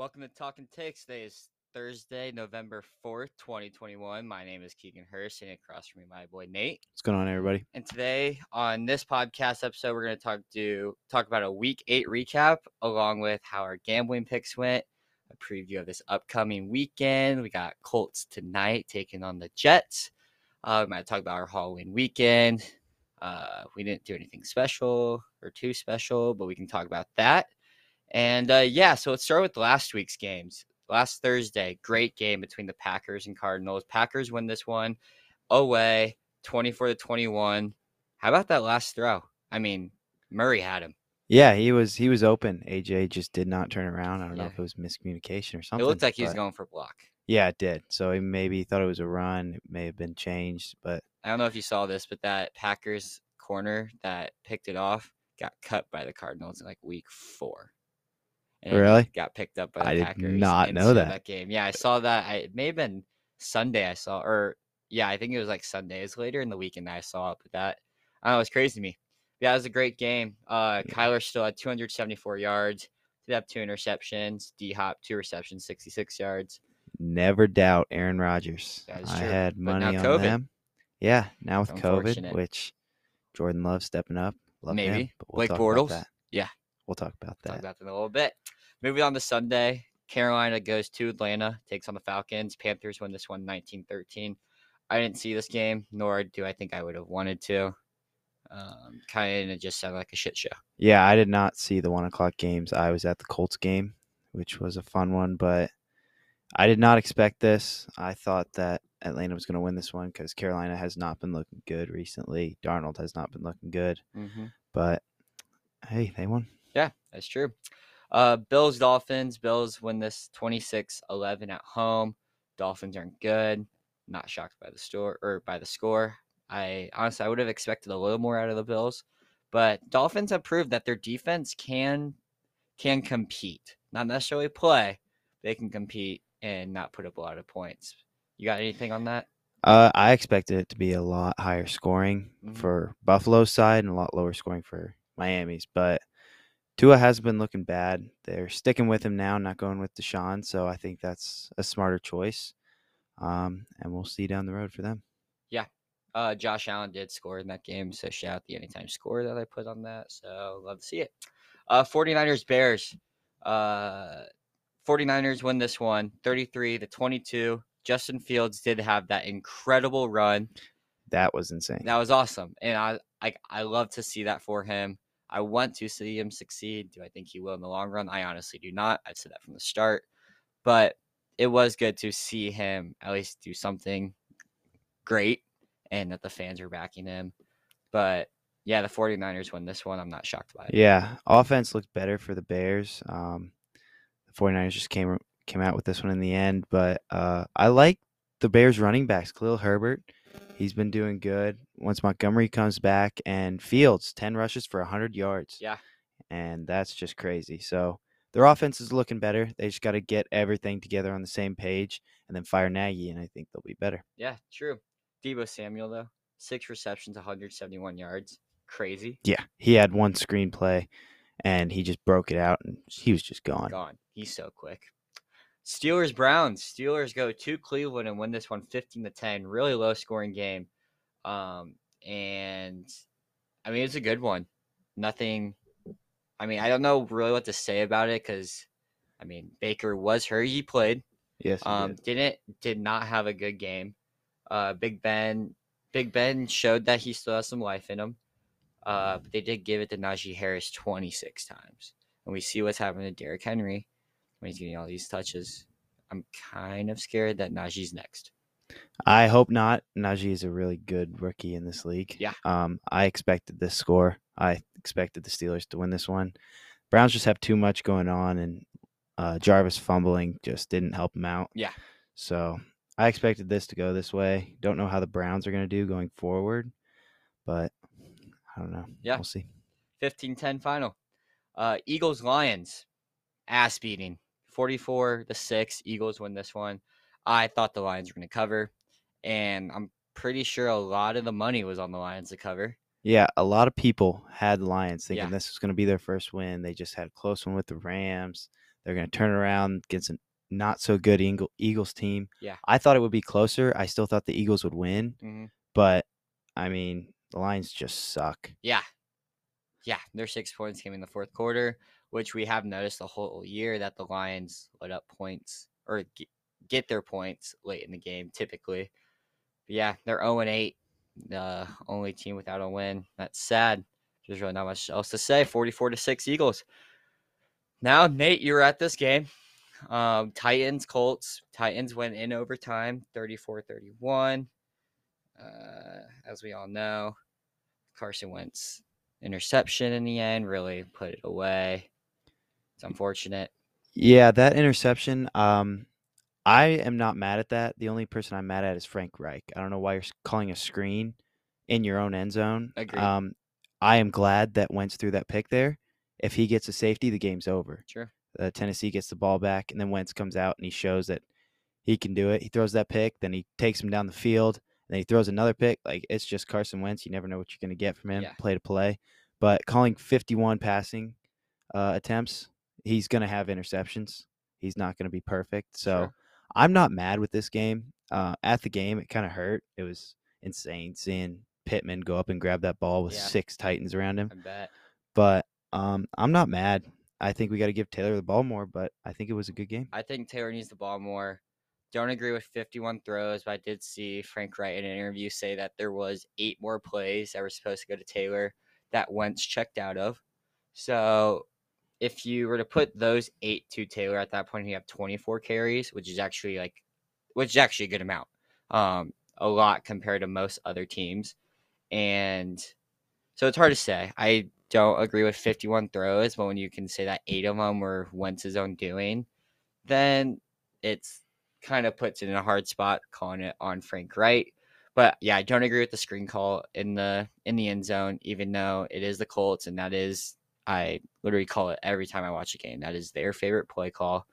Welcome to Talking Takes. Today is Thursday, November 4th, 2021. My name is Keegan Hurst, and across from me, my boy Nate. What's going on, everybody? And today on this podcast episode, we're going to talk to talk about a week eight recap, along with how our gambling picks went, a preview of this upcoming weekend. We got Colts tonight taking on the Jets. Uh, we might talk about our Halloween weekend. Uh, we didn't do anything special or too special, but we can talk about that. And uh, yeah, so let's start with last week's games. Last Thursday, great game between the Packers and Cardinals. Packers win this one away, 24 to 21. How about that last throw? I mean, Murray had him. Yeah, he was he was open. AJ just did not turn around. I don't know if it was miscommunication or something. It looked like he was going for block. Yeah, it did. So he maybe thought it was a run. It may have been changed, but I don't know if you saw this, but that Packers corner that picked it off got cut by the Cardinals in like week four. Really? Got picked up by the I did Packers. not know so that. game. Yeah, I saw that. I, it may have been Sunday. I saw, or yeah, I think it was like Sunday. It was later in the weekend that I saw it. But that, I know, it was crazy to me. Yeah, it was a great game. Uh, Kyler still had 274 yards. Did have two interceptions. D Hop two receptions, 66 yards. never doubt Aaron Rodgers. That I had money on COVID. them. Yeah, now with COVID, which Jordan Love stepping up. Love him, Maybe. but Blake talk Bortles? That. Yeah. We'll talk about that. Talk about that in a little bit. Moving on to Sunday, Carolina goes to Atlanta, takes on the Falcons. Panthers win this one 19 13. I didn't see this game, nor do I think I would have wanted to. Um, kind of just sounded like a shit show. Yeah, I did not see the one o'clock games. I was at the Colts game, which was a fun one, but I did not expect this. I thought that Atlanta was going to win this one because Carolina has not been looking good recently. Darnold has not been looking good, Mm-hmm. but hey, they won. Yeah, that's true. Uh, Bills Dolphins. Bills win this 26 11 at home. Dolphins aren't good. Not shocked by the store or by the score. I honestly I would have expected a little more out of the Bills, but Dolphins have proved that their defense can can compete. Not necessarily play. They can compete and not put up a lot of points. You got anything on that? Uh, I expected it to be a lot higher scoring Mhm. for Buffalo's side and a lot lower scoring for Miami's, but Tua hasn't been looking bad. They're sticking with him now, not going with Deshaun, so I think that's a smarter choice. Um, and we'll see down the road for them. Yeah. Uh, Josh Allen did score in that game, so shout out the anytime score that I put on that. So love to see it. Uh, 49ers Bears. Uh, 49ers win this one 33 to 22. Justin Fields did have that incredible run. That was insane. That was awesome. And I, I, I love to see that for him. I want to see him succeed. Do I think he will in the long run? I honestly do not. I've said that from the start. But it was good to see him at least do something great and that the fans are backing him. But yeah, the 49ers win this one. I'm not shocked by it. Yeah, offense looked better for the Bears. Um, the 49ers just came came out with this one in the end, but uh, I like the Bears running backs. Khalil Herbert, he's been doing good. Once Montgomery comes back and Fields, 10 rushes for 100 yards. Yeah. And that's just crazy. So their offense is looking better. They just got to get everything together on the same page and then fire Nagy, and I think they'll be better. Yeah, true. Deebo Samuel, though, six receptions, 171 yards. Crazy. Yeah. He had one screenplay and he just broke it out and he was just gone. Gone. He's so quick. Steelers Browns. Steelers go to Cleveland and win this one 15 to 10. Really low scoring game. Um, and I mean, it's a good one. Nothing. I mean, I don't know really what to say about it because, I mean, Baker was hurt. He played. Yes. he Um, did. didn't did not have a good game. Uh, Big Ben, Big Ben showed that he still has some life in him. Uh, but they did give it to Najee Harris 26 times, and we see what's happening to Derrick Henry when he's getting all these touches. I'm kind of scared that Najee's next. I hope not. Najee is a really good rookie in this league. Yeah. Um, I expected this score. I expected the Steelers to win this one. Browns just have too much going on, and uh, Jarvis fumbling just didn't help him out. Yeah. So I expected this to go this way. Don't know how the Browns are going to do going forward, but I don't know. Yeah. We'll see. 15-10 final. Uh, Eagles Lions, ass beating, 44 to six. Eagles win this one. I thought the Lions were going to cover, and I'm pretty sure a lot of the money was on the Lions to cover. Yeah, a lot of people had Lions thinking Yeah. this was going to be their first win. They just had a close one with the Rams. They're going to turn around against a not so good Eagle, Eagles team. Yeah. I thought it would be closer. I still thought the Eagles would win, hmm but I mean, the Lions just suck. Yeah. Yeah. Their six points came in the fourth quarter, which we have noticed the whole year that the Lions let up points or get their points late in the game typically. But yeah, they're 0 and 8. The only team without a win. That's sad. There's really not much else to say. 44 to 6 Eagles. Now, Nate, you're at this game. Um, Titans, Colts. Titans went in overtime 34 31. Uh, as we all know, Carson Wentz interception in the end really put it away. It's unfortunate. Yeah, that interception. Um, I am not mad at that. The only person I'm mad at is Frank Reich. I don't know why you're calling a screen in your own end zone. Agreed. Um, I am glad that Wentz threw that pick there. If he gets a safety, the game's over. Sure. Uh, Tennessee gets the ball back, and then Wentz comes out and he shows that he can do it. He throws that pick, then he takes him down the field, and then he throws another pick. Like it's just Carson Wentz. You never know what you're going to get from him, Yeah. play to play. But calling 51 passing uh, attempts, he's going to have interceptions. He's not going to be perfect. So Sure. I'm not mad with this game. Uh, at the game, it kind of hurt. It was insane seeing Pittman go up and grab that ball with Yeah. six Titans around him. I bet. But um, I'm not mad. I think we got to give Taylor the ball more, but I think it was a good game. I think Taylor needs the ball more. Don't agree with 51 throws, but I did see Frank Reich in an interview say that there was eight more plays that were supposed to go to Taylor that Wentz checked out of. So if you were to put those eight to Taylor at that point, you have 24 carries, which is actually like, which is actually a good amount. Um, a lot compared to most other teams. And so it's hard to say. I don't agree with 51 throws, but when you can say that eight of them were Wentz's own doing, then it's kind of puts it in a hard spot calling it on Frank Reich. But yeah, I don't agree with the screen call in the in the end zone, even though it is the Colts and that is I literally call it every time I watch a game. That is their favorite play call.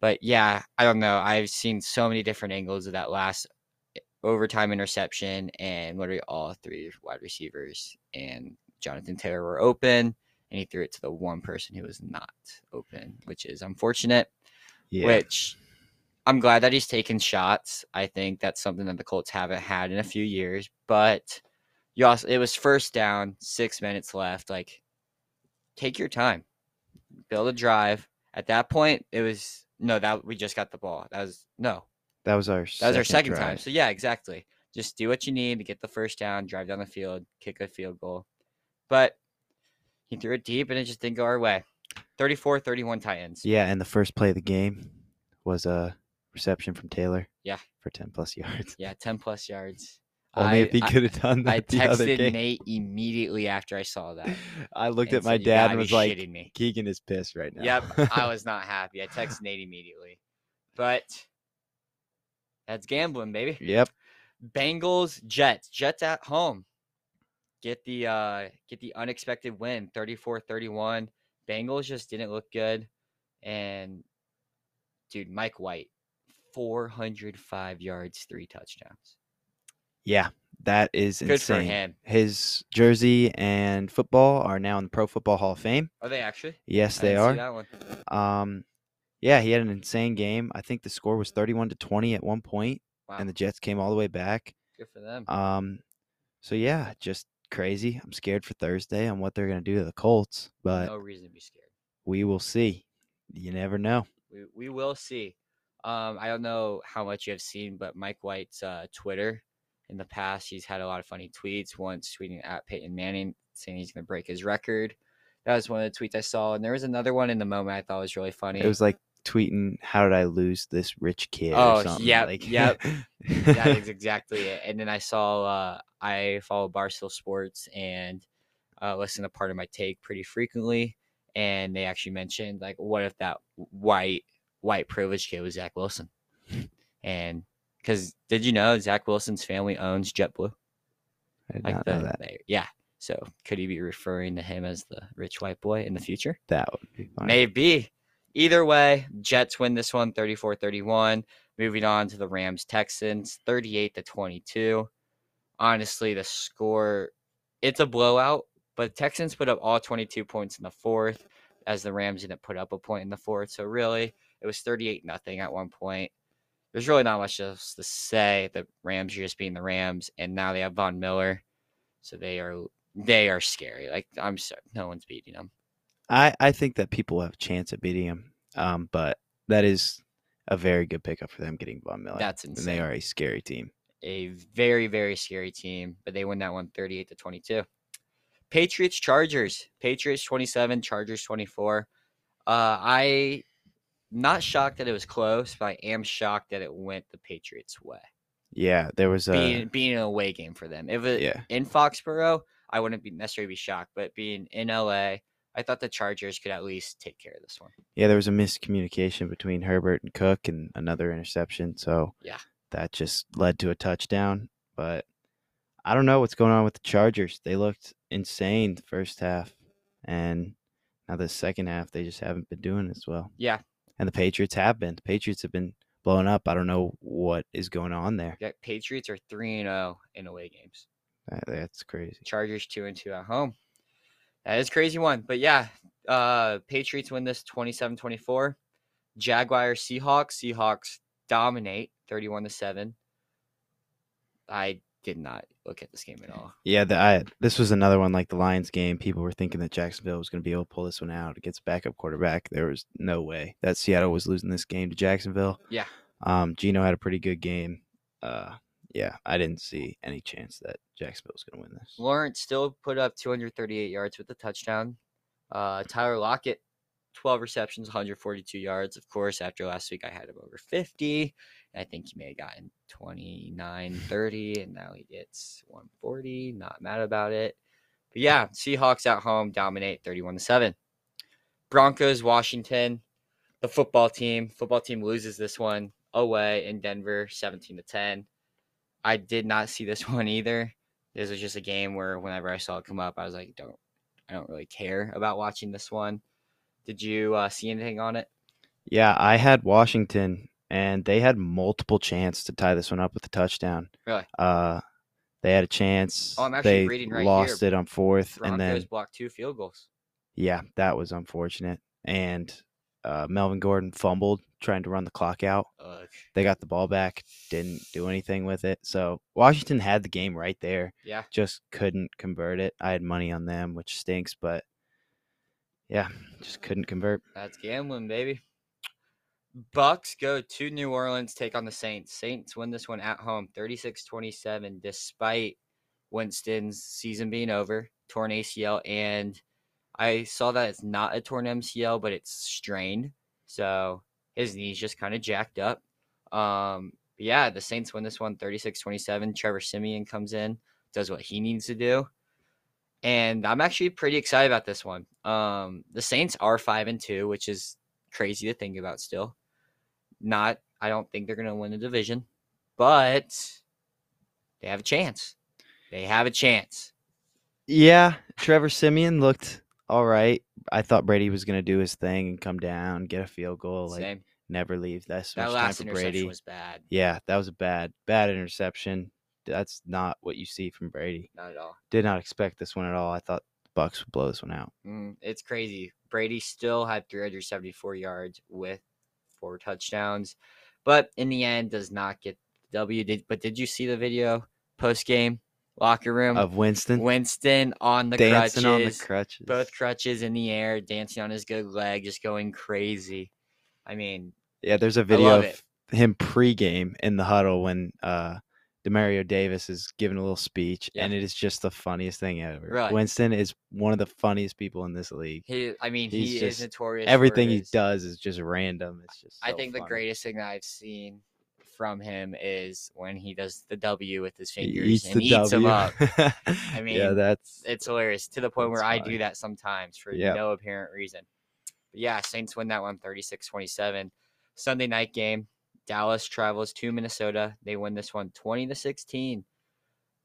But yeah, I don't know. I've seen so many different angles of that last eh, overtime interception, and literally all three wide receivers and Jonathan Taylor were open, and he threw it to the one person who was not open, which is unfortunate. Yeah. Which I'm glad that he's taken shots. I think that's something that the Colts haven't had in a few years. But you also it was first down, six minutes left. Like, take your time, build a drive. At that point, it was no that we just got the ball. That was no, that was our that was our second time. So yeah, exactly. Just do what you need to get the first down, drive down the field, kick a field goal. But he threw it deep and it just didn't go our way. 34-31 Titans. Yeah, and the first play of the game was a reception from Taylor. Yeah. For 10 plus yards. Yeah, 10 plus yards. Only I- if he could have done that I texted. Nate immediately after I saw that. I looked at my said, dad and was like, me. Keegan is pissed right now. Yep, I was not happy. I texted Nate immediately. But that's gambling, baby. Yep. Bengals, Jets. Jets at home. Get the uh get the unexpected win, 34-31. Bengals just didn't look good. And dude, Mike White, 405 yards, three touchdowns. Yeah. That is Good insane. for him. His jersey and football are now in the Pro Football Hall of Fame. Are they actually? Yes, I they didn't see are. that one. Um, yeah, he had an insane game. I think the score was 31 to 20 at one point, Wow. and the Jets came all the way back. Good for them. Um, so yeah, just crazy. I'm scared for Thursday on what they're gonna do to the Colts, but no reason to be scared. we will see. You never know. We, we will see. Um, I don't know how much you have seen, but Mike White's uh, Twitter in the past, he's had a lot of funny tweets. Once tweeting at Peyton Manning saying he's going to break his record. That was one of the tweets I saw, and there was another one in the moment I thought was really funny. It was like tweeting, "How did I lose this rich kid?" Oh, yep, like, yep. that is exactly it. And then I saw uh, I follow Barstool Sports and uh, listen to Pardon My Take pretty frequently, and they actually mentioned like, what if that white white privileged kid was Zach Wilson? And because did you know Zach Wilson's family owns JetBlue? I did Like not the, know that. yeah. So could he be referring to him as the rich white boy in the future? That would be fine. Maybe. Either way, Jets win this one 34 31. Moving on to the Rams Texans 38 to 22. Honestly, the score, it's a blowout, but Texans put up all 22 points in the fourth. as the Rams didn't put up a point in the fourth. So really, it was 38 nothing at one point. There's really not much else to say. The Rams are just being the Rams, and now they have Von Miller, so they are they are scary. Like I'm sorry, no one's beating them. I, I think that people have a chance at beating them, um, but that is a very good pickup for them getting Von Miller. That's and insane. they are a scary team. a very very scary team, but they win that one 38 to 22. Patriots Chargers. Patriots 27, Chargers 24. Uh I not shocked that it was close, but I am shocked that it went the Patriots way. Yeah, there was a being being an away game for them. If it yeah. in Foxborough, I wouldn't be necessarily be shocked, but being in LA, I thought the Chargers could at least take care of this one. Yeah, there was a miscommunication between Herbert and Cook and another interception. So Yeah. that just led to a touchdown. But I don't know what's going on with the Chargers. They looked insane the first half. And now the second half, they just haven't been doing as well. Yeah, And the Patriots have been. The Patriots have been blowing up. I don't know what is going on there. yeah Patriots are 3 and 0 in away games. That, that's crazy. Chargers 2 and 2 at home. That is a crazy one. But yeah, uh Patriots win this 27-24. Jaguars Seahawks, Seahawks dominate 31 to 7. I did not look at this game at all. Yeah, the, I, this was another one like the Lions game. People were thinking that Jacksonville was going to be able to pull this one out against backup quarterback. There was no way that Seattle was losing this game to Jacksonville. Yeah. Um, Geno had a pretty good game. Uh, yeah, I didn't see any chance that Jacksonville was going to win this. Lawrence still put up 238 yards with the touchdown. Uh, Tyler Lockett, 12 receptions, 142 yards. Of course, after last week, I had him over 50. I think he may have gotten 29, 30, and now he gets 140. Not mad about it. But yeah, Seahawks at home dominate 31 to 7. Broncos, Washington, the football team. Football team loses this one away in Denver, 17 to 10. I did not see this one either. This was just a game where whenever I saw it come up, I was like, don't I don't really care about watching this one. Did you uh, see anything on it? Yeah, I had Washington, and they had multiple chance to tie this one up with a touchdown. Really? Uh, they had a chance. Oh, I'm actually they reading right lost here. it on fourth, Broncos and then blocked two field goals. Yeah, that was unfortunate. And uh, Melvin Gordon fumbled trying to run the clock out. Ugh. They got the ball back, didn't do anything with it. So Washington had the game right there, Yeah, just couldn't convert it. I had money on them, which stinks, but yeah, just couldn't convert. that's gambling, baby. Bucks go to New Orleans, take on the Saints. Saints win this one at home, 36-27, despite Winston's season being over, torn ACL, and I saw that it's not a torn MCL, but it's strained. So his knee's just kind of jacked up. Um, yeah, the Saints win this one 36-27. Trevor Siemian comes in, does what he needs to do. And I'm actually pretty excited about this one. Um, the Saints are five and two, which is crazy to think about still. Not I don't think they're gonna win the division, but they have a chance. They have a chance. Yeah, Trevor Siemian looked all right. I thought Brady was going to do his thing and come down, get a field goal, like Same. never leave. That's That last time for interception Brady. was bad. Yeah, that was a bad, bad interception. That's not what you see from Brady. Not at all. Did not expect this one at all. I thought the Bucks would blow this one out. Mm, it's crazy. Brady still had 374 yards with four touchdowns, but in the end does not get the W. Did but did you see the video post game locker room? Of Winston Winston on the dancing crutches, on the crutches. both crutches in the air, dancing on his good leg, just going crazy. I mean, Yeah, there's a video of it. him pregame in the huddle when uh Demario Davis is giving a little speech, Yeah. and it is just the funniest thing ever. Really? Winston is one of the funniest people in this league. he. I mean, He's he is just- notorious. for Everything he does is just random. It's just. I so think the greatest thing that I've seen from him is when he does the W with his He fingers eats and eats them up. yeah, mean, yeah, that's It's hilarious to the point where That's I do that sometimes for Yep. no apparent reason. But yeah, Saints win that one 36 27. Sunday night game. Dallas travels to Minnesota. They win this one 20 to 16.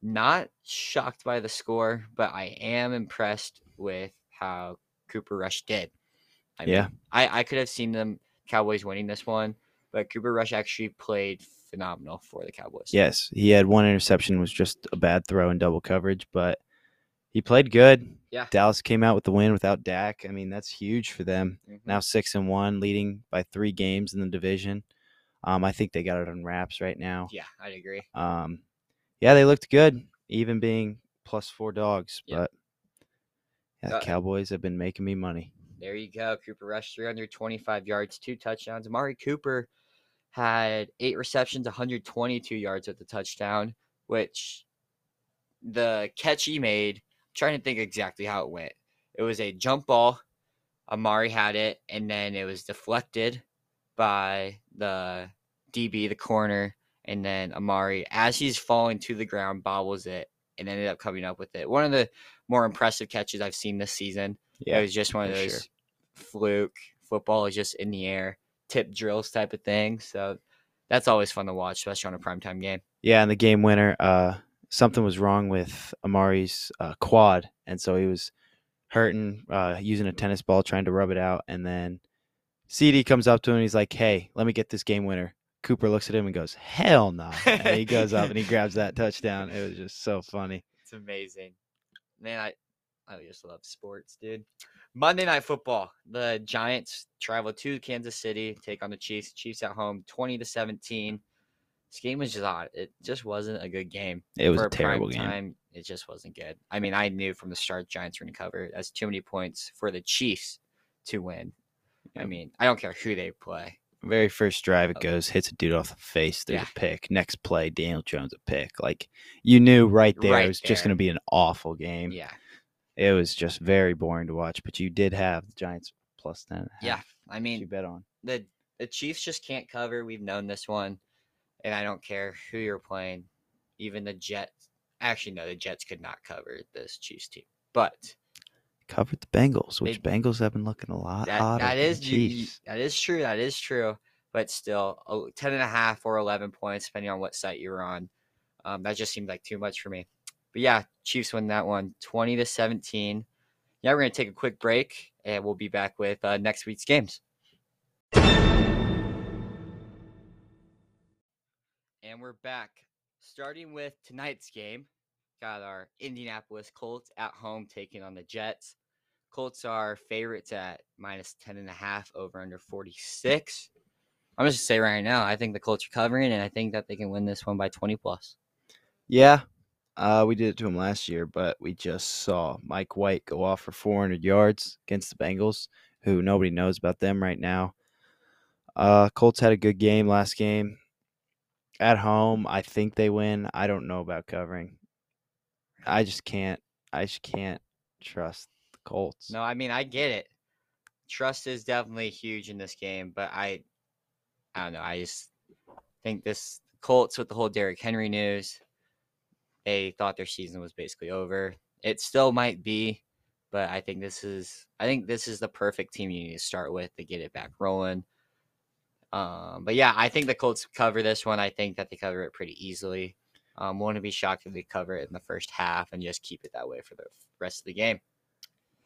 Not shocked by the score, but I am impressed with how Cooper Rush did. I Yeah. mean, I, I could have seen them Cowboys winning this one, but Cooper Rush actually played phenomenal for the Cowboys. yes. He had one interception, was just a bad throw in double coverage, but he played good. Yeah. Dallas came out with the win without Dak. I mean, that's huge for them. Mhm. Now six and one, leading by three games in the division. Um, I think they got it on wraps right now. Yeah, I'd agree. Um, yeah, they looked good, even being plus four dogs. Yeah. But yeah, the Uh, Cowboys have been making me money. There you go. Cooper rushed 325 yards, two touchdowns. Amari Cooper had eight receptions, 122 yards with the touchdown, which the catch he made, I'm trying to think exactly how it went. It was a jump ball. Amari had it, and then it was deflected by the DB, the corner, and then Amari, as he's falling to the ground, bobbles it and ended up coming up with it. One of the more impressive catches I've seen this season. Yeah, it was just one of those sure. fluke football is just in the air, tip drills type of thing. So that's always fun to watch, especially on a primetime game. Yeah, and the game winner, uh, something was wrong with Amari's uh, quad, and so he was hurting, uh, using a tennis ball, trying to rub it out, and then CeeDee comes up to him and he's like, "Hey, let me get this game winner." Cooper looks at him and goes, "Hell no!" and he goes up and he grabs that touchdown. It was just so funny. It's amazing. Man, I I just love sports, dude. Monday night football. The Giants travel to Kansas City, take on the Chiefs. Chiefs at home, 20 to 17. This game was just odd. It just wasn't a good game. It was for a terrible game. Time, it just wasn't good. I mean, I knew from the start Giants were going to cover. That's too many points for the Chiefs to win. I mean, I don't care who they play. Very first drive, it Oh. goes, hits a dude off the face. There's Yeah. a pick. Next play, Daniel Jones a pick. Like you knew right there Right it was just going to be an awful game. Yeah. It was just very boring to watch. But you did have the Giants plus ten. Yeah. I mean, you bet on. the the Chiefs just can't cover. We've known this one, and I don't care who you're playing. Even the Jets. Actually, no, the Jets could not cover this Chiefs team. But Covered the Bengals, which They- Bengals have been looking a lot that hotter. that is you- you- that is true. That is true. But still, oh, 10 and a half or 11 points, depending on what site you're on. Um, that just seemed like too much for me. But yeah, Chiefs win that one 20 to 17. Yeah, we're going to take a quick break and we'll be back with uh, next week's games. And we're back. Starting with tonight's game, got our Indianapolis Colts at home taking on the Jets. Colts are favorites at minus 10 and a half over under 46. I'm just say right now, I think the Colts are covering and I think that they can win this one by 20 plus. Yeah, uh, we did it to him last year, but we just saw Mike White go off for 400 yards against the Bengals, who nobody knows about them right now. Uh, Colts had a good game last game. At home, I think they win. I don't know about covering. I just can't. I just can't trust Colts. No, I mean I get it. Trust is definitely huge in this game, but I I don't know. I just think this Colts with the whole Derrick Henry news, they thought their season was basically over. It still might be, but I think this is I think this is the perfect team you need to start with to get it back rolling. Um, but yeah, I think the Colts cover this one. I think that they cover it pretty easily. Um, wouldn't be shocked if they cover it in the first half and just keep it that way for the rest of the game.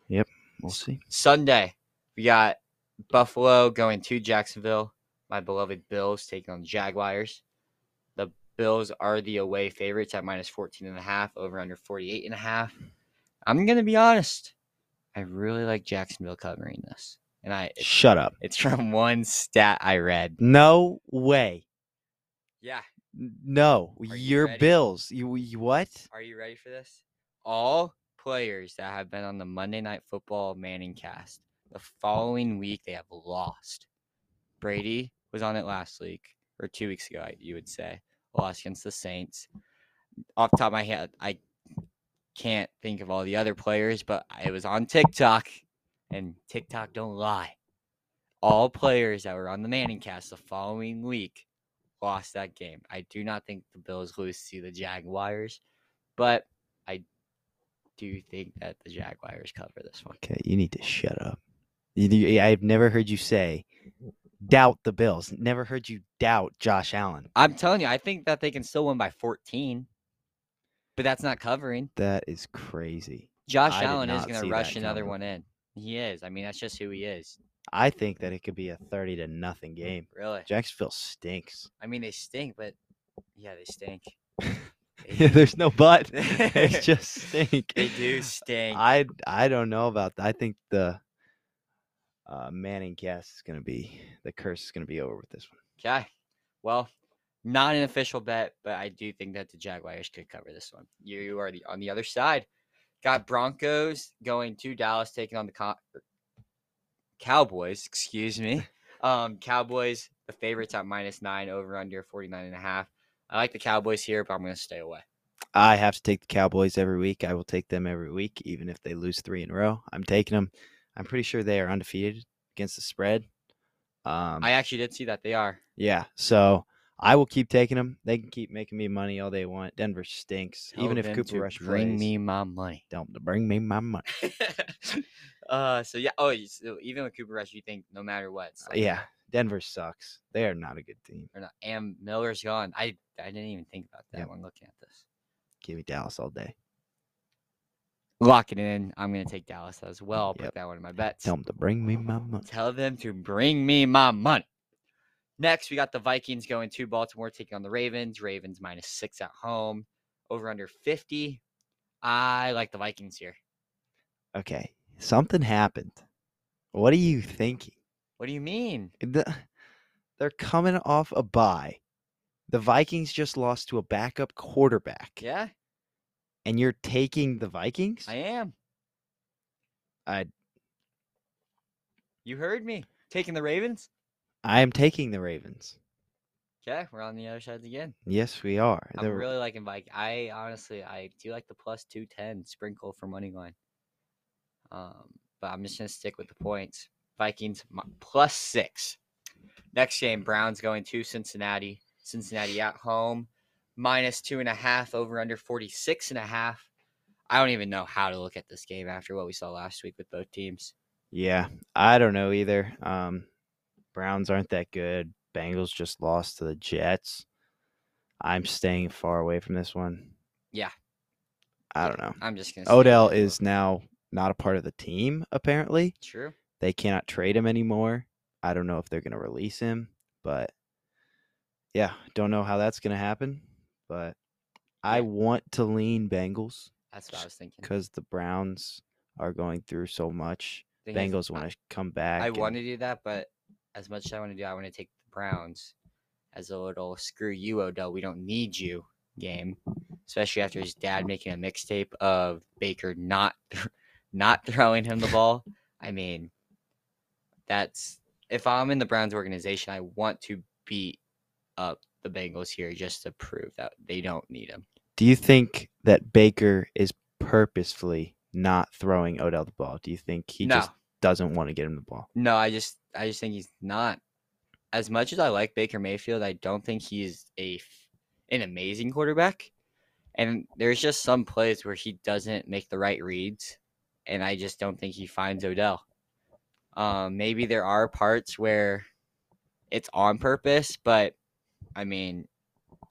Yep, we'll see. Sunday, we got Buffalo going to Jacksonville. My beloved Bills taking on the Jaguars. The Bills are the away favorites at minus 14 and a half, over under 48 and a half. I'm going to be honest. I really like Jacksonville covering this. And I Shut up. it's from one stat I read. No way. Yeah. No, you your ready? Bills. You, you what? Are you ready for this? All players that have been on the Monday Night Football Manning cast, the following week they have lost. Brady was on it last week or two weeks ago, you would say, lost against the Saints. Off the top of my head, I can't think of all the other players, but it was on TikTok, and TikTok don't lie. All players that were on the Manning cast the following week lost that game. I do not think the Bills lose to the Jaguars, but I do you think that the Jaguars cover this one. Okay, you need to shut up. I've never heard you say doubt the Bills. Never heard you doubt Josh Allen. I'm telling you, I think that they can still win by 14, but that's not covering. That is crazy. Josh I Allen is going to rush another coming. one in. He is. I mean, that's just who he is. I think that it could be a thirty to nothing game. Really. Jacksonville stinks. I mean, they stink, but yeah, they stink. Yeah, there's no but. They just stink. They do stink. I I don't know about that. I think the uh, Manning guess is gonna be the curse is gonna be over with this one. Okay. Well, not an official bet, but I do think that the Jaguars could cover this one. You are the on the other side. Got Broncos going to Dallas, taking on the Co- Cowboys. Excuse me. Um, Cowboys, the favorites at minus nine, over under 49 and a half. I like the Cowboys here, but I'm going to stay away. I have to take the Cowboys every week. I will take them every week, even if they lose three in a row. I'm taking them. I'm pretty sure they are undefeated against the spread. Um, I actually did see that they are. yeah, so I will keep taking them. They can keep making me money all they want. Denver stinks. Tell even if Cooper Rush bring plays, me my money. to bring me my money. uh, so yeah. Oh, so even with Cooper Rush, you think no matter what, it's like, yeah, Denver sucks. They are not a good team. or not. And Miller's gone. I I didn't even think about that Yep. when looking at this. Give me Dallas all day. Lock it in. I'm gonna take Dallas as well. I'll Put that one in my bets. Tell them to bring me my money. Tell them to bring me my money. Next, we got the Vikings going to Baltimore, taking on the Ravens. Ravens minus six at home. Over under 50. I like the Vikings here. Okay, something happened. What are you thinking? What do you mean? The, they're coming off a bye. The Vikings just lost to a backup quarterback, Yeah, and you're taking the Vikings. I am. I You heard me. Taking the Ravens? I am taking the Ravens. Okay, we're on the other side again. Yes, we are. I'm The- really liking Vikings. I honestly, I do like the plus 210 sprinkle for money line. Um, but I'm just to stick with the points. Vikings mi- plus six. Next game, Browns going to Cincinnati. Cincinnati at home, minus two and a half, over under 46 and a half. I don't even know how to look at this game after what we saw last week with both teams. yeah, I don't know either. Um, Browns aren't that good. Bengals just lost to the Jets. I'm staying far away from this one. Yeah. I don't know. I'm just going to Odell is now not a part of the team, apparently. True. They cannot trade him anymore. I don't know if they're going to release him, but yeah, don't know how that's going to happen. But I want to lean Bengals That's what I was thinking. because the Browns are going through so much. Thing Bengals want to come back. I and- want to do that, but as much as I want to do, I want to take the Browns as a little screw you, Odell. We don't need you game, especially after his dad making a mixtape of Baker not not throwing him the ball. I mean, that's if I'm in the Browns organization, I want to beat up the Bengals here just to prove that they don't need him. Do you think that Baker is purposefully not throwing Odell the ball? Do you think he no, just doesn't want to get him the ball? no, I just I just think he's not. As much as I like Baker Mayfield, I don't think he's a an amazing quarterback. And there's just some plays where he doesn't make the right reads, and I just don't think he finds Odell. Um, maybe there are parts where it's on purpose, but I mean,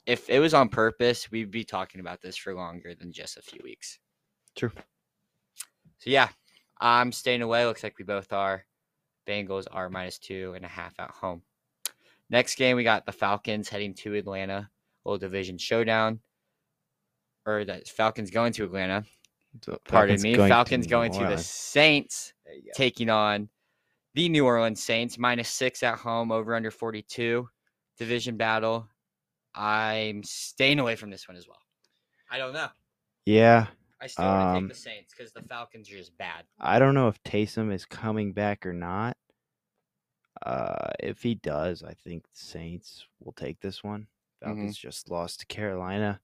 if it was on purpose, we'd be talking about this for longer than just a few weeks. True. So yeah, I'm staying away. Looks like we both are. Bengals are minus two and a half at home. Next game, we got the Falcons heading to Atlanta. Little division showdown. Or the Falcons going to Atlanta. So Pardon Falcons me. going Falcons New going to the Saints, go. taking on the New Orleans Saints. Minus six at home, over under 42. Division battle. I'm staying away from this one as well. I don't know. Yeah, I still want to Um, take the Saints because the Falcons are just bad. I don't know if Taysom is coming back or not. Uh, if he does, I think the Saints will take this one. Falcons just lost to Carolina.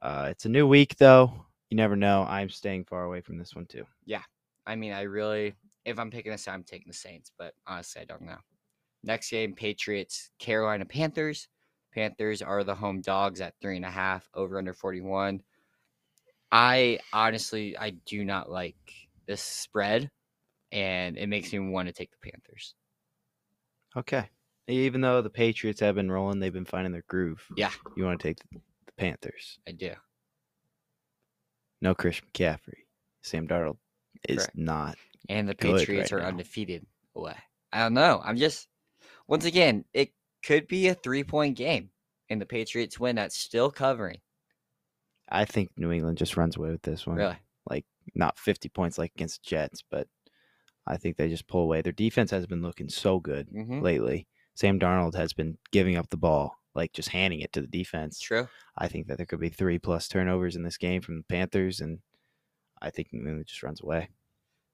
Uh, it's a new week though. You never know. I'm staying far away from this one too. Yeah, I mean, I really, if I'm picking a side, I'm taking the Saints, but honestly, I don't know. Next game, Patriots, Carolina Panthers. Panthers are the home dogs at three and a half, over under 41. I honestly, I do not like this spread, and it makes me want to take the Panthers. Okay. Even though the Patriots have been rolling, they've been finding their groove. Yeah. You want to take the the Panthers. I do. No Chris McCaffrey. Sam Darnold is Correct. not. And the Patriots right are now. undefeated away. I don't know. I'm just, once again, it could be a three point game, and the Patriots win. That's still covering. I think New England just runs away with this one. Really? Like not 50 points like against Jets, but I think they just pull away. Their defense has been looking so good Mm-hmm. lately. Sam Darnold has been giving up the ball, like just handing it to the defense. True. I think that there could be three plus turnovers in this game from the Panthers, and I think New England just runs away.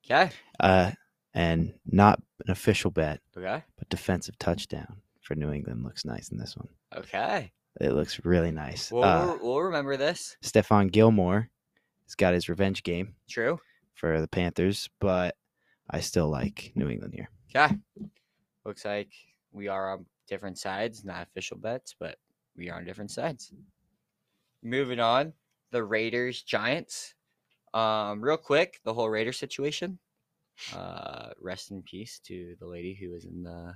Okay. Uh, and not an official bet, Okay. but defensive touchdown for New England looks nice in this one. Okay. It looks really nice. We'll, Uh, we'll remember this. Stephon Gilmore has got his revenge game True. for the Panthers, but I still like New England here. Okay. Looks like we are on different sides, not official bets, but we are on different sides. Moving on, the Raiders Giants. Um, real quick, the whole Raider situation. Uh, rest in peace to the lady who was in the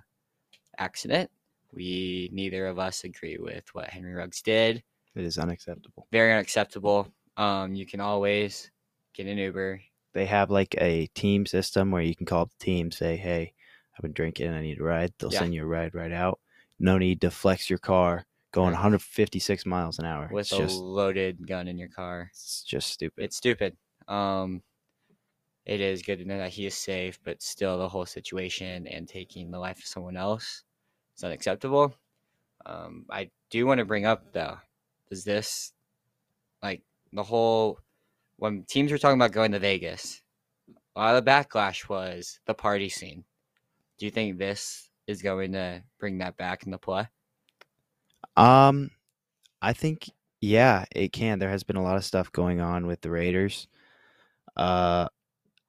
accident. We neither of us agree with what Henry Ruggs did. It is unacceptable. Very unacceptable. Um, you can always get an Uber. They have like a team system where you can call up the team, say, "Hey, I've been drinking. I need a ride." They'll Yeah. send you a ride right out. No need to flex your car going 156 miles an hour. with it's a just loaded gun in your car. it's just stupid. It's stupid. Um, it is good to know that he is safe, but still, the whole situation and taking the life of someone else is unacceptable. Um, I do want to bring up though, does this like the whole when teams were talking about going to Vegas? A lot of the backlash was the party scene. Do you think this is going to bring that back into play? Um, I think yeah, it can. There has been a lot of stuff going on with the Raiders. Uh,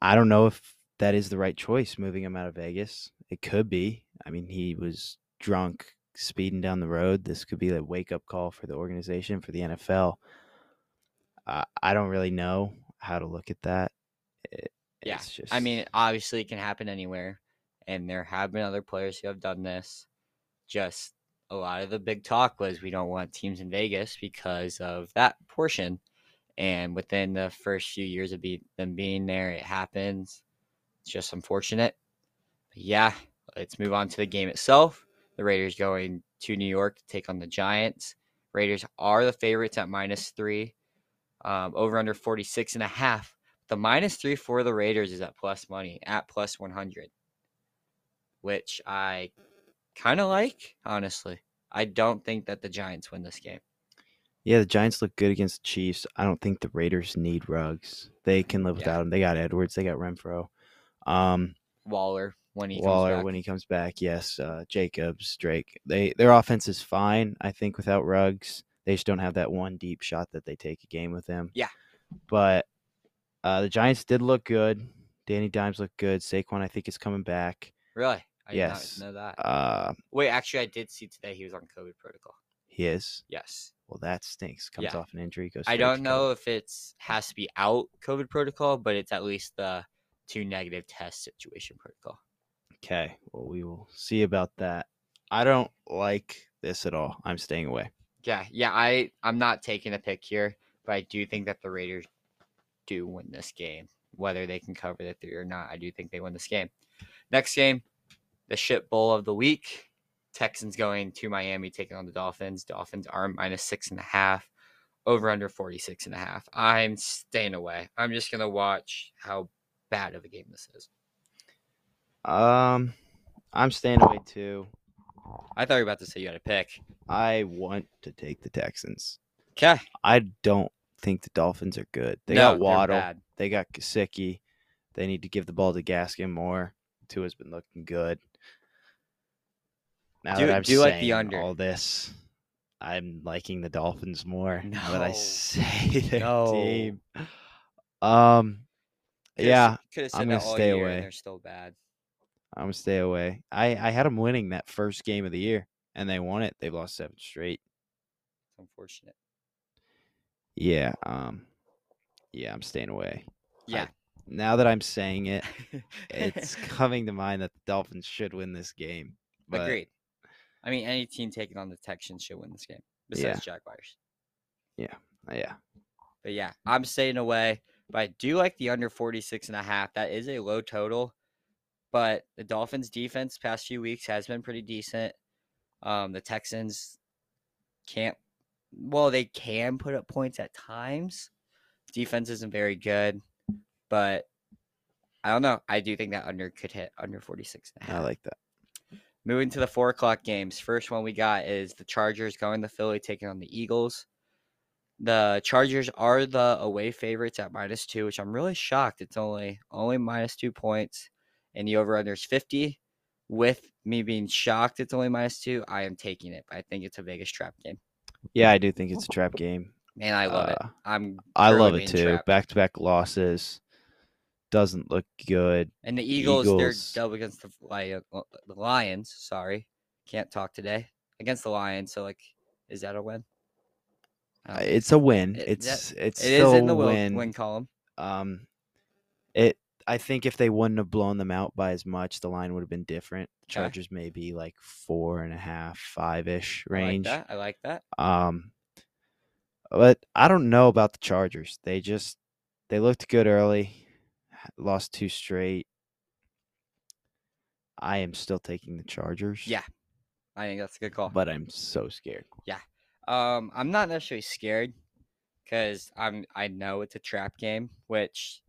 I don't know if that is the right choice moving him out of Vegas. It could be. I mean, he was drunk speeding down the road. This could be a wake up call for the organization for the NFL. Uh, I don't really know how to look at that. It, Yeah, it's just, I mean, obviously, it can happen anywhere, and there have been other players who have done this. Just a lot of the big talk was we don't want teams in Vegas because of that portion. And within the first few years of be- them being there, it happens. It's just unfortunate. But yeah, let's move on to the game itself. The Raiders going to New York to take on the Giants. Raiders are the favorites at minus three, um, over under 46 and a half. The minus three for the Raiders is at plus money, at plus 100, which I kind of like, honestly. I don't think that the Giants win this game. yeah, the Giants look good against the Chiefs. I don't think the Raiders need Ruggs. They can live Yeah. without him. They got Edwards. They got Renfrow. Um, Waller, when he comes Waller back. when he comes back. Yes, uh, Jacobs, Drake. They their offense is fine. I think without Ruggs, they just don't have that one deep shot that they take a game with him. Yeah. but uh, the Giants did look good. Danny Dimes looked good. Saquon, I think, is coming back. Really? I Yes. know that. Uh, Wait, actually, I did see today he was on COVID protocol. he is. Yes. Well, that stinks. Comes Yeah. off an injury. Goes. I don't know if it's has to be out COVID protocol, but it's at least the two negative test situation protocol. Okay. Well, we will see about that. I don't like this at all. I'm staying away. Yeah, yeah, I I'm not taking a pick here, but I do think that the Raiders do win this game. Whether they can cover the three or not, I do think they win this game. Next game, the shit bowl of the week. Texans going to Miami taking on the Dolphins. Dolphins are minus six and a half, over under 46 and a half. I'm staying away. I'm just gonna watch how bad of a game this is. Um, I'm staying away too. I thought you were about to say you had a pick. I want to take the Texans. Okay. I don't think the Dolphins are good. They No, got Waddle. They got Gesicki. They need to give the ball to Gaskin more. Tua's been looking good. Now Do- that I'm do like the saying under. all this, I'm liking the Dolphins more. Now that I No. say their No. team. Um, yeah, Could have said I'm gonna stay away. they're still bad. I'm gonna stay away. I I had them winning that first game of the year, and they won it. They've lost seven straight. It's unfortunate. Yeah. Um. Yeah, I'm staying away. Yeah. Now that I'm saying it, it's coming to mind that the Dolphins should win this game. But Agreed. I mean, any team taking on the Texans should win this game, besides Jaguars. Yeah. Yeah, But yeah, I'm staying away. But I do like the under 46 and a half. That is a low total. But the Dolphins defense past few weeks has been pretty decent. Um, the Texans can't well, they can put up points at times. Defense isn't very good, but I don't know. I do think that under could hit under 46 and a half. I like that. Moving to the four o'clock games. First one we got is the Chargers going to Philly, taking on the Eagles. The Chargers are the away favorites at minus two, which I'm really shocked. It's only only minus two points, and the over under is 50. With me being shocked, it's only minus two. I am taking it. I think it's a Vegas trap game, Yeah, I do think it's a trap game. and I love it. Uh, I'm I love it too. trapped. Back to back losses doesn't look good. And the Eagles, Eagles. they're double against the Lion, the Lions. Sorry, can't talk today against the Lions. So like, is that a win? Uh, It's a win. It- it's it's it is still in the win. win. win column. Um, it. I think if they wouldn't have blown them out by as much, the line would have been different. Okay. Chargers maybe like four and a half, five ish I like range. that. I like that. Um, but I don't know about the Chargers. They just they looked good early, lost two straight. I am still taking the Chargers. Yeah. I think that's a good call. but I'm so scared. Yeah, um, I'm not necessarily scared because I'm I know it's a trap game, which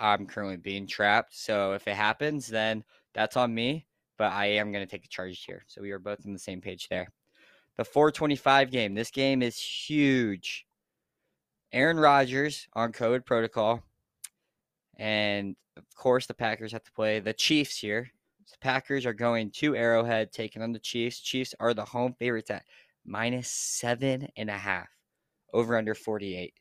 I'm currently being trapped. So if it happens, then that's on me. But I am gonna take the Chargers here. So we are both on the same page there. The 425 game. This game is huge. Aaron Rodgers on COVID protocol. And of course the Packers have to play the Chiefs here. The Packers are going to Arrowhead, taking on the Chiefs. Chiefs are the home favorites at minus seven and a half over under 48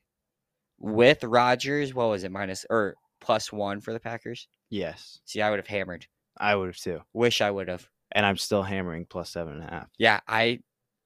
with Rodgers. What was it? Minus or plus one for the Packers. Yes, See, I would have hammered. I would have too, Wish I would have. and I'm still hammering plus seven and a half. Yeah, I,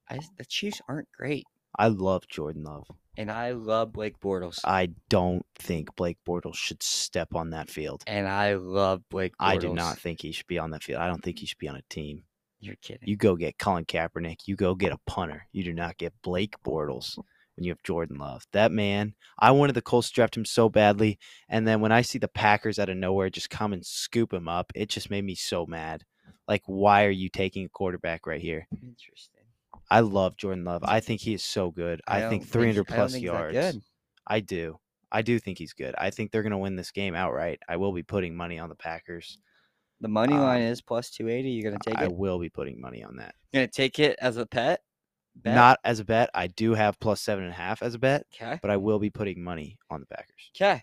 I, the Chiefs aren't great, I love Jordan Love. and I love Blake Bortles, I don't think Blake Bortles should step on that field. and I love Blake. Bortles. I do not think he should be on that field. I don't think he should be on a team. You're kidding. You go get Colin Kaepernick. You go get a punter. You do not get Blake Bortles when you have Jordan Love. That man, I wanted the Colts to draft him so badly, and then when I see the Packers out of nowhere just come and scoop him up, it just made me so mad. Like, why are you taking a quarterback right here? Interesting. I love Jordan Love. I think he is so good. I, don't think 300 I don't plus think he's that yards. good. I do. I do think he's good. I think they're going to win this game outright. I will be putting money on the Packers. The money line Um, is plus two eighty. You're gonna take I it. I will be putting money on that. You're gonna take it as a pet. Bet? Not as a bet. I do have plus seven and a half as a bet, okay. but I will be putting money on the Packers. Okay.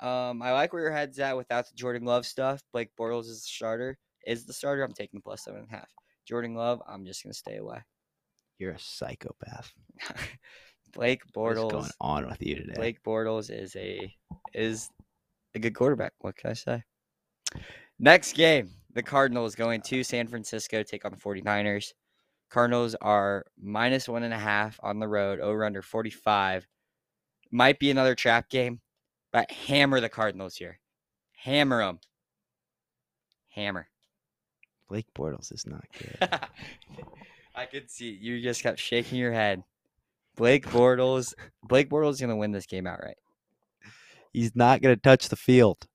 Um, I like where your head's at without the Jordan Love stuff. Blake Bortles is the starter. Is the starter. I'm taking plus seven and a half. Jordan Love, I'm just gonna stay away. You're a psychopath. Blake What is Bortles. going on with you today? Blake Bortles is a is a good quarterback. What can I say? Next game, the Cardinals going to San Francisco take on the 49ers. Cardinals are minus one and a half on the road, over under 45. Might be another trap game, but hammer the Cardinals here. Hammer them. Hammer. Blake Bortles is not good. I could see you just kept shaking your head. Blake Bortles. Blake Bortles is gonna win this game outright. He's not going to touch the field.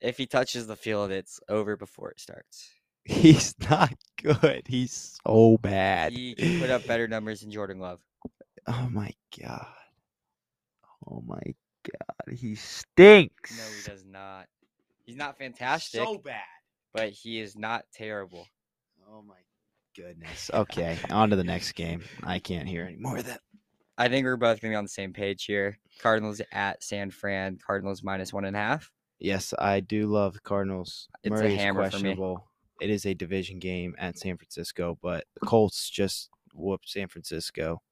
If he touches the field, it's over before it starts. He's not good. He's so bad. He can put up better numbers than Jordan Love. Oh my god. Oh my god. He stinks. No, he does not. He's not fantastic, So bad. but he is not terrible. Oh my goodness. Okay, on to the next game. I can't hear any more of that. I think we're both gonna be on the same page here. Cardinals at San Fran. Cardinals minus one and a half. Yes, I do love Cardinals. It's a Murray is hammer for me. It is a division game at San Francisco, but the Colts just whooped San Francisco.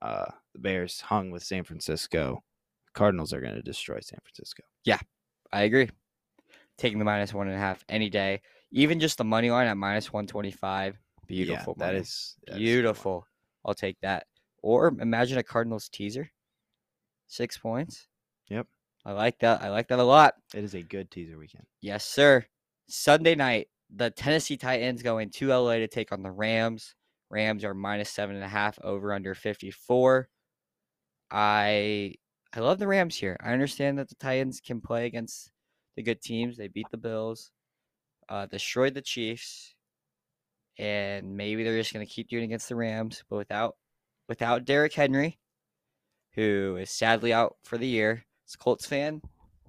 Uh, the Bears hung with San Francisco. Cardinals are going to destroy San Francisco. Yeah, I agree. Taking the minus one and a half any day. Even just the money line at minus one twenty five. Beautiful. Yeah, that is that is a good beautiful. I'll take that. Or imagine a Cardinals teaser. Six points. Yep. I like that. I like that a lot. It is a good teaser weekend. Yes, sir. Sunday night, the Tennessee Titans going to LA to take on the Rams. Rams are minus seven and a half over under 54. I I love the Rams here. I understand that the Titans can play against the good teams. They beat the Bills, uh, destroyed the Chiefs, and maybe they're just gonna keep doing against the Rams. But without without Derrick Henry, who is sadly out for the year. It's a Colts fan,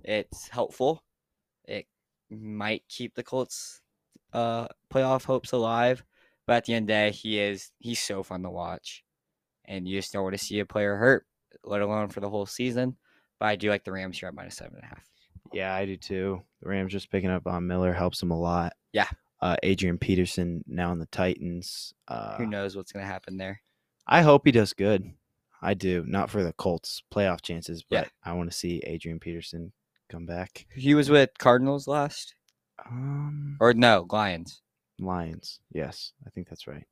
it's helpful. It might keep the Colts uh, playoff hopes alive. But at the end of the day, he is he's so fun to watch. And you just don't want to see a player hurt, let alone for the whole season. But I do like the Rams here at minus seven and a half. Yeah, I do too. The Rams just picking up on Miller helps them a lot. Yeah. Uh, Adrian Peterson now in the Titans. Uh, Who knows what's gonna happen there? I hope he does good. I do. Not for the Colts playoff chances, but Yeah. I want to see Adrian Peterson come back. He was with Cardinals last. Um, Or no, Lions. Lions. Yes, I think that's right.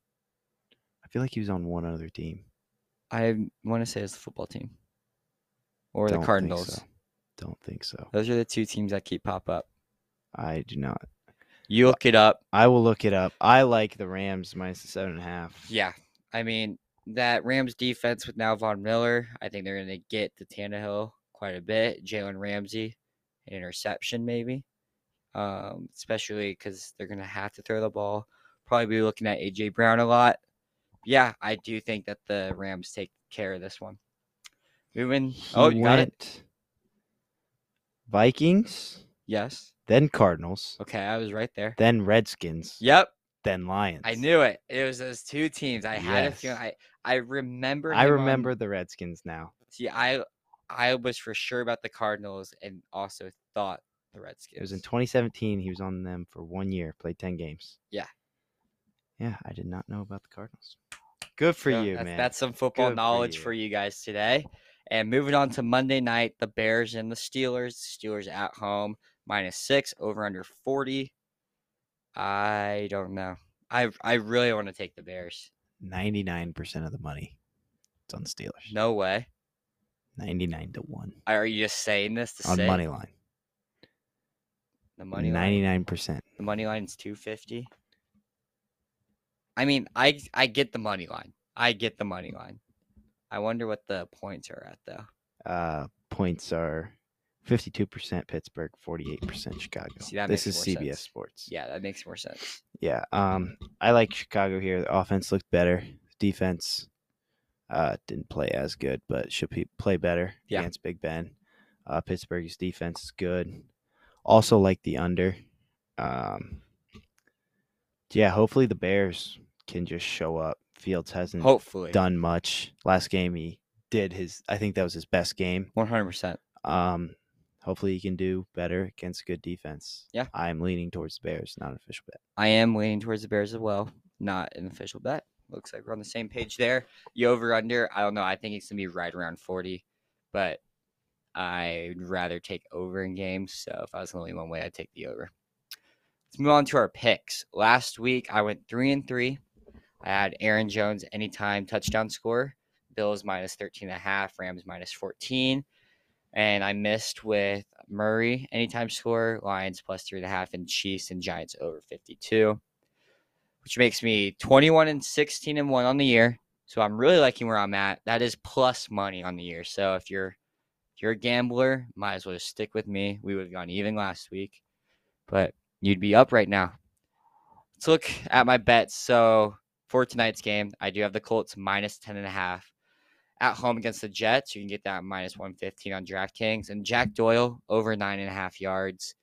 I feel like he was on one other team. I want to say it's the football team. Or Don't the think Cardinals. so. Don't think so. Those are the two teams that keep pop up. I do not. You look it up. I will look it up. I like the Rams minus the seven and a half. Yeah. I mean, that Rams defense with now Von Miller, I think they're going to get to Tannehill quite a bit. Jalen Ramsey, an interception maybe, um, especially because they're going to have to throw the ball. Probably be looking at A.J. Brown a lot. Yeah, I do think that the Rams take care of this one. Moving. He oh, you got it? Vikings, Yes. then Cardinals, Okay, I was right there. then Redskins, Yep. then Lions. I knew it. It was those two teams. I had a feeling. I I remember. I him on- remember the Redskins now. see, I I was for sure about the Cardinals and also thought the Redskins. It was in 2017. He was on them for one year, played 10 games. Yeah. Yeah, I did not know about the Cardinals. Good for So you, that's, man. That's some football Good for knowledge you. for you guys today. And moving on to Monday night, the Bears and the Steelers. Steelers at home, minus six, over under 40. I don't know. I I really want to take the Bears. 99% of the money. It's on the Steelers. No way. 99 to 1 Are you just saying this to on say money line. The money line? 99%. The money line's two fifty. I mean, I I get the money line. I get the money line. I wonder what the points are at though. Uh, points are 52% Pittsburgh, 48% Chicago. See, that this is CBS sense. Sports. Yeah, that makes more sense. Yeah. Um, I like Chicago here. The offense looked better. Defense uh, didn't play as good, but should play better Yeah. against Big Ben. Uh, Pittsburgh's defense is good. Also like the under. Um, yeah, hopefully the Bears can just show up. Fields hasn't Hopefully, done much. Last game he did his. I think that was his best game. one hundred percent. Um, hopefully he can do better against good defense. Yeah. I'm leaning towards the Bears, not an official bet. I am leaning towards the Bears as well. Not an official bet. Looks like we're on the same page there. You over under? I don't know. I think it's gonna be right around forty, but I'd rather take over in games. So if I was only one way, I'd take the over. Let's move on to our picks. Last week I went three and three. I had Aaron Jones anytime touchdown score, Bills minus 13 and a half, Rams minus 14. And I missed with Murray anytime score, Lions plus three and a half, and Chiefs and Giants over 52, which makes me 21 and 16 and one on the year. So I'm really liking where I'm at. That is plus money on the year. So if you're you're a gambler, might as well just stick with me. We would have gone even last week, but you'd be up right now. Let's look at my bets. So for tonight's game, I do have the Colts minus 10 and a half at home against the Jets. You can get that minus 115 on DraftKings. And Jack Doyle over nine and a half yards.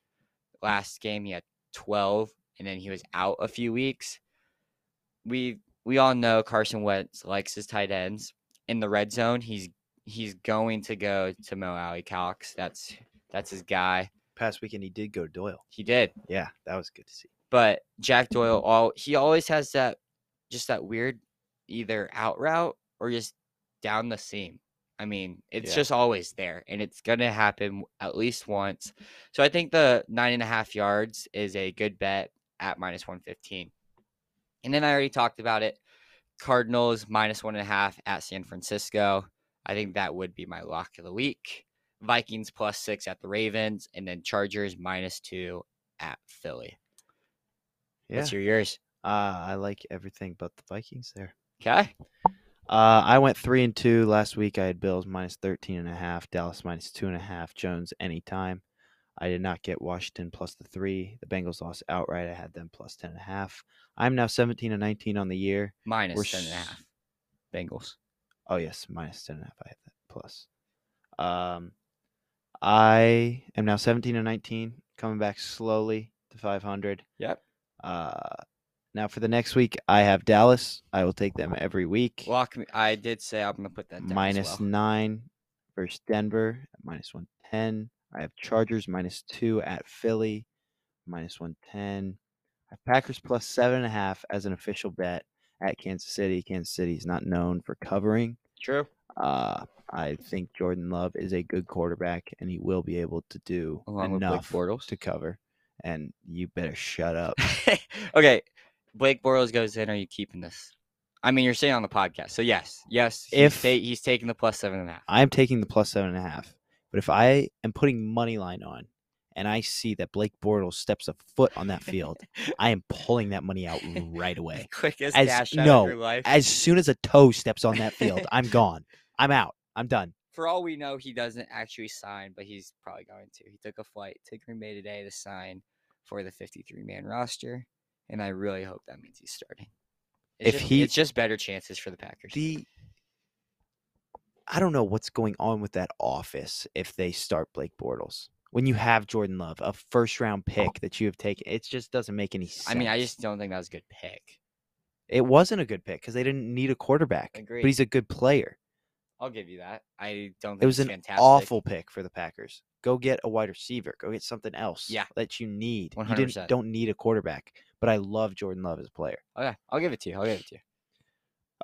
Last game, he had 12, and then he was out a few weeks. We we all know Carson Wentz likes his tight ends. In the red zone, he's he's going to go to Mo Alie-Cox. That's that's his guy. Past weekend he did go to Doyle. He did. Yeah, that was good to see. But Jack Doyle, all he always has that just that weird either out route or just down the seam. I mean, it's Yeah. just always there, and it's gonna happen at least once. So I think the nine and a half yards is a good bet at minus one fifteen. And then I already talked about it. Cardinals minus one and a half at San Francisco. I think that would be my lock of the week. Vikings plus six at the Ravens, and then Chargers minus two at Philly. Yeah, What's your yours? uh, I like everything but the Vikings there. Okay. Uh, I went three and two last week. I had Bills minus 13 and a half, Dallas minus two and a half, Jones anytime. I did not get Washington plus the three. The Bengals lost outright. I had them plus 10 and a half. I'm now 17 and 19 on the year. Minus We're 10 and a half. Bengals. Oh yes, minus ten and a half. I have that plus. Um, I am now seventeen and nineteen, coming back slowly to five hundred. Yep. Uh, now for the next week, I have Dallas. I will take them every week. Lock me. I did say I'm gonna put that down as well. nine versus Denver at minus one ten. I have Chargers minus two at Philly, minus one ten. I have Packers plus seven and a half as an official bet at Kansas City. Kansas City is not known for covering. True. Uh, I think Jordan Love is a good quarterback, and he will be able to do Along enough to cover. And you better shut up. okay, Blake Bortles goes in. Are you keeping this? I mean, you're saying on the podcast, so yes, yes. He's If- ta- he's taking the plus seven and a half. I'm taking the plus seven and a half. But if I am putting money line on and I see that Blake Bortles steps a foot on that field, I am pulling that money out right away. Quickest As- dash out no, of your life. As soon as a toe steps on that field, I'm gone. I'm out. I'm done. For all we know, he doesn't actually sign, but he's probably going to. He took a flight to Green Bay today to sign for the 53 man roster, and I really hope that means he's starting. It's If just, he- it's just better chances for the Packers. The I don't know what's going on with that office if they start Blake Bortles. When you have Jordan Love, a first round oh. pick that you have taken, it just doesn't make any sense. I mean, I just don't think that was a good pick. it wasn't a good pick because they didn't need a quarterback. Agreed. But he's a good player. I'll give you that. I don't think It was it's an fantastic. awful pick for the Packers. Go get a wide receiver. Go get something else. Yeah. that you need. You 100%. didn't, don't need a quarterback. But I love Jordan Love as a player. Okay, I'll give it to you. I'll give it to you.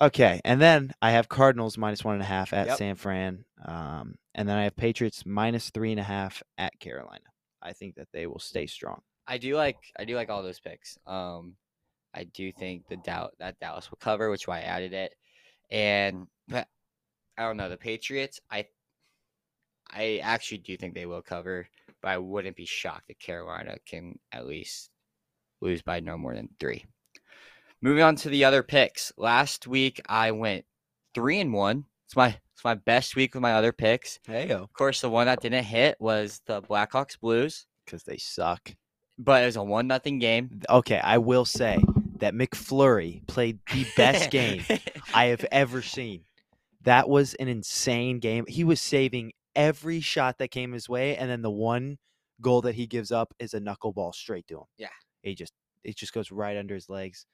Okay, and then I have Cardinals minus one and a half at Yep. San Fran, um, and then I have Patriots minus three and a half at Carolina. I think that they will stay strong. I do like I do like all those picks. Um, I do think the doubt that Dallas will cover, which is why I added it. And but I don't know the Patriots. I I actually do think they will cover, but I wouldn't be shocked if Carolina can at least lose by no more than three. Moving on to the other picks. Last week I went three and one. It's my it's my best week with my other picks. Hey Of course, the one that didn't hit was the Blackhawks Blues, because they suck. but it was a one nothing game. Okay, I will say that McFlurry played the best game I have ever seen. That was an insane game. He was saving every shot that came his way, and then the one goal that he gives up is a knuckleball straight to him. Yeah. he just it just goes right under his legs.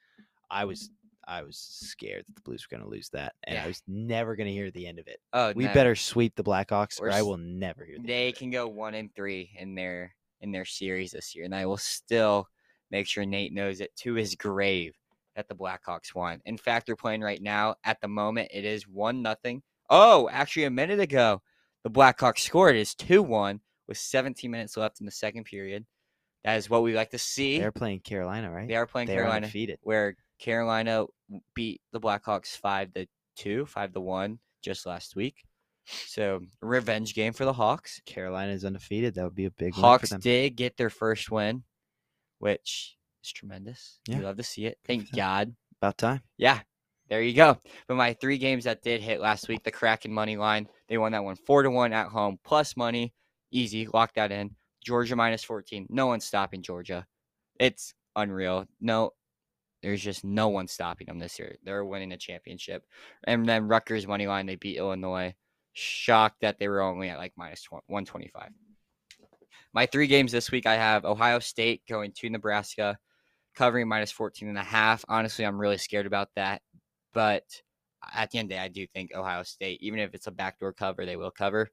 I was I was scared that the Blues were going to lose that, and Yeah. I was never going to hear the end of it. Oh, We no. better sweep the Blackhawks, We're or I will never hear. The They end of it. can go one and three in their in their series this year, and I will still make sure Nate knows it to his grave that the Blackhawks won. In fact, they're playing right now. At the moment, it is one nothing. Oh, actually, a minute ago, the Blackhawks scored. It is two one with 17 minutes left in the second period. That is what we like to see. They're playing Carolina, right? They are playing They're Carolina, undefeated. where Carolina beat the Blackhawks five to two, five to one just last week. So revenge game for the Hawks. Carolina is undefeated. That would be a big win Hawks for them. did get their first win, which is tremendous. Yeah. You love to see it. Thank. God. About time. Yeah, there you go. But my three games that did hit last week, the Kraken money line, they won that one four to one at home, plus money, easy, lock that in. Georgia minus fourteen. No one's stopping Georgia. It's unreal. No, there's just no one stopping them this year. They're winning a championship. And then Rutgers money line, they beat Illinois. Shocked that they were only at like minus one twenty five. My three games this week, I have Ohio State going to Nebraska, covering minus 14 and a half. Honestly, I'm really scared about that. But at the end of the day, I do think Ohio State, even if it's a backdoor cover, they will cover.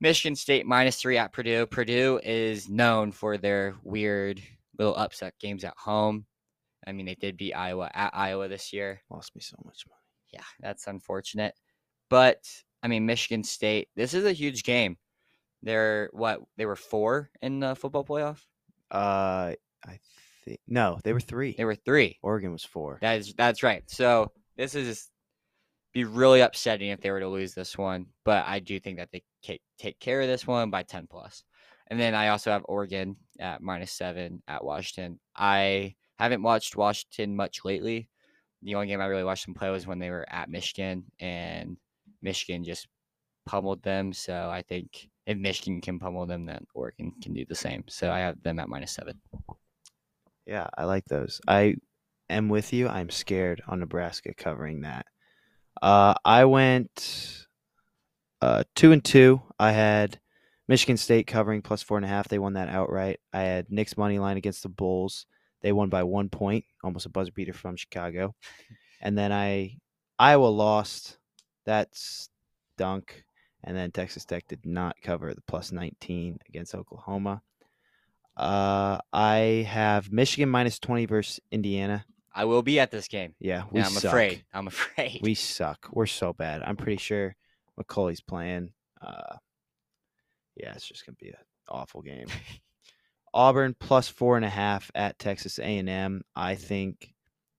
Michigan State minus three at Purdue. Purdue is known for their weird little upset games at home. I mean, they did beat Iowa at Iowa this year. Lost me so much money. Yeah, that's unfortunate. But I mean, Michigan State, this is a huge game. They're what? They were four in the football playoff. Uh, I think no, they were three. They were three. Oregon was four. That is that's right. So this is be really upsetting if they were to lose this one, but I do think that they take take care of this one by ten plus. And then I also have Oregon at minus seven at Washington. I haven't watched Washington much lately. The only game I really watched them play was when they were at Michigan, and Michigan just pummeled them. So I think if Michigan can pummel them, then Oregon can do the same. So I have them at minus seven. Yeah, I like those. I am with you. I'm scared on Nebraska covering that. Uh, I went uh, two and two. I had Michigan State covering plus four and a half. They won that outright. I had Knicks money line against the Bulls. They won by one point, almost a buzzer beater from Chicago. And then I Iowa lost. That's dunk. And then Texas Tech did not cover the plus 19 against Oklahoma. Uh, I have Michigan minus 20 versus Indiana. I will be at this game. Yeah, we Yeah, I'm suck. afraid. I'm afraid. We suck. We're so bad. I'm pretty sure McCauley's playing. Uh, yeah, it's just gonna be an awful game. Auburn plus four and a half at Texas A&M. I think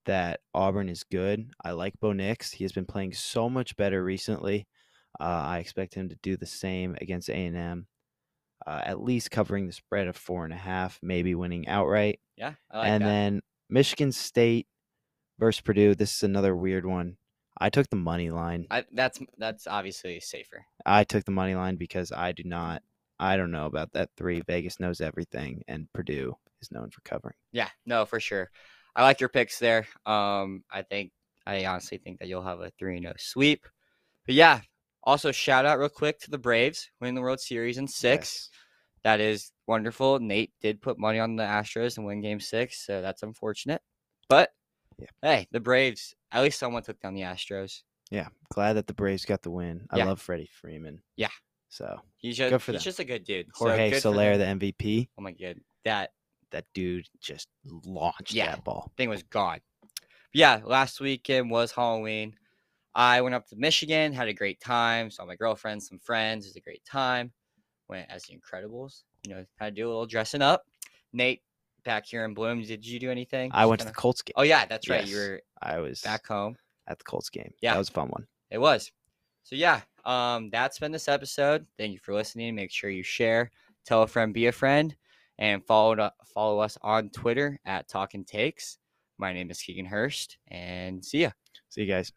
that Auburn is good. I like Bo Nix. He has been playing so much better recently. Uh, I expect him to do the same against A&M. Uh, at least covering the spread of four and a half, maybe winning outright yeah, I like and that. then Michigan State versus Purdue. This is another weird one. I took the money line. I, that's that's obviously safer. I took the money line because I do not. I don't know about that three. Vegas knows everything, and Purdue is known for covering. Yeah, no, for sure. I like your picks there. Um, I think I honestly think that you'll have a three and zero sweep. But yeah, also shout out real quick to the Braves winning the World Series in six. That is wonderful. Nate did put money on the Astros and win Game Six, so that's unfortunate. But Yeah. hey, the Braves. At least someone took down the Astros. Yeah, glad that the Braves got the win. I Yeah. love Freddie Freeman. Yeah. So He's just Good for he's them. just a good dude. So Jorge good Soler, the MVP, oh my god, that that dude just launched Yeah. that ball. thing was gone. Yeah, last weekend was Halloween. I went up to Michigan, had a great time. Saw my girlfriend, some friends. It was a great time. Went as the Incredibles. You know, had to do a little dressing up. Nate, back here in Bloom, did you do anything? I went to the Colts game. Oh yeah, that's right. You were I was back home. at the Colts game. Yeah. that was a fun one. It was. So yeah, um, that's been this episode. Thank you for listening. Make sure you share, tell a friend, be a friend, and follow follow us on Twitter at Talking Takes. My name is Keegan Hurst, and see ya. See you guys.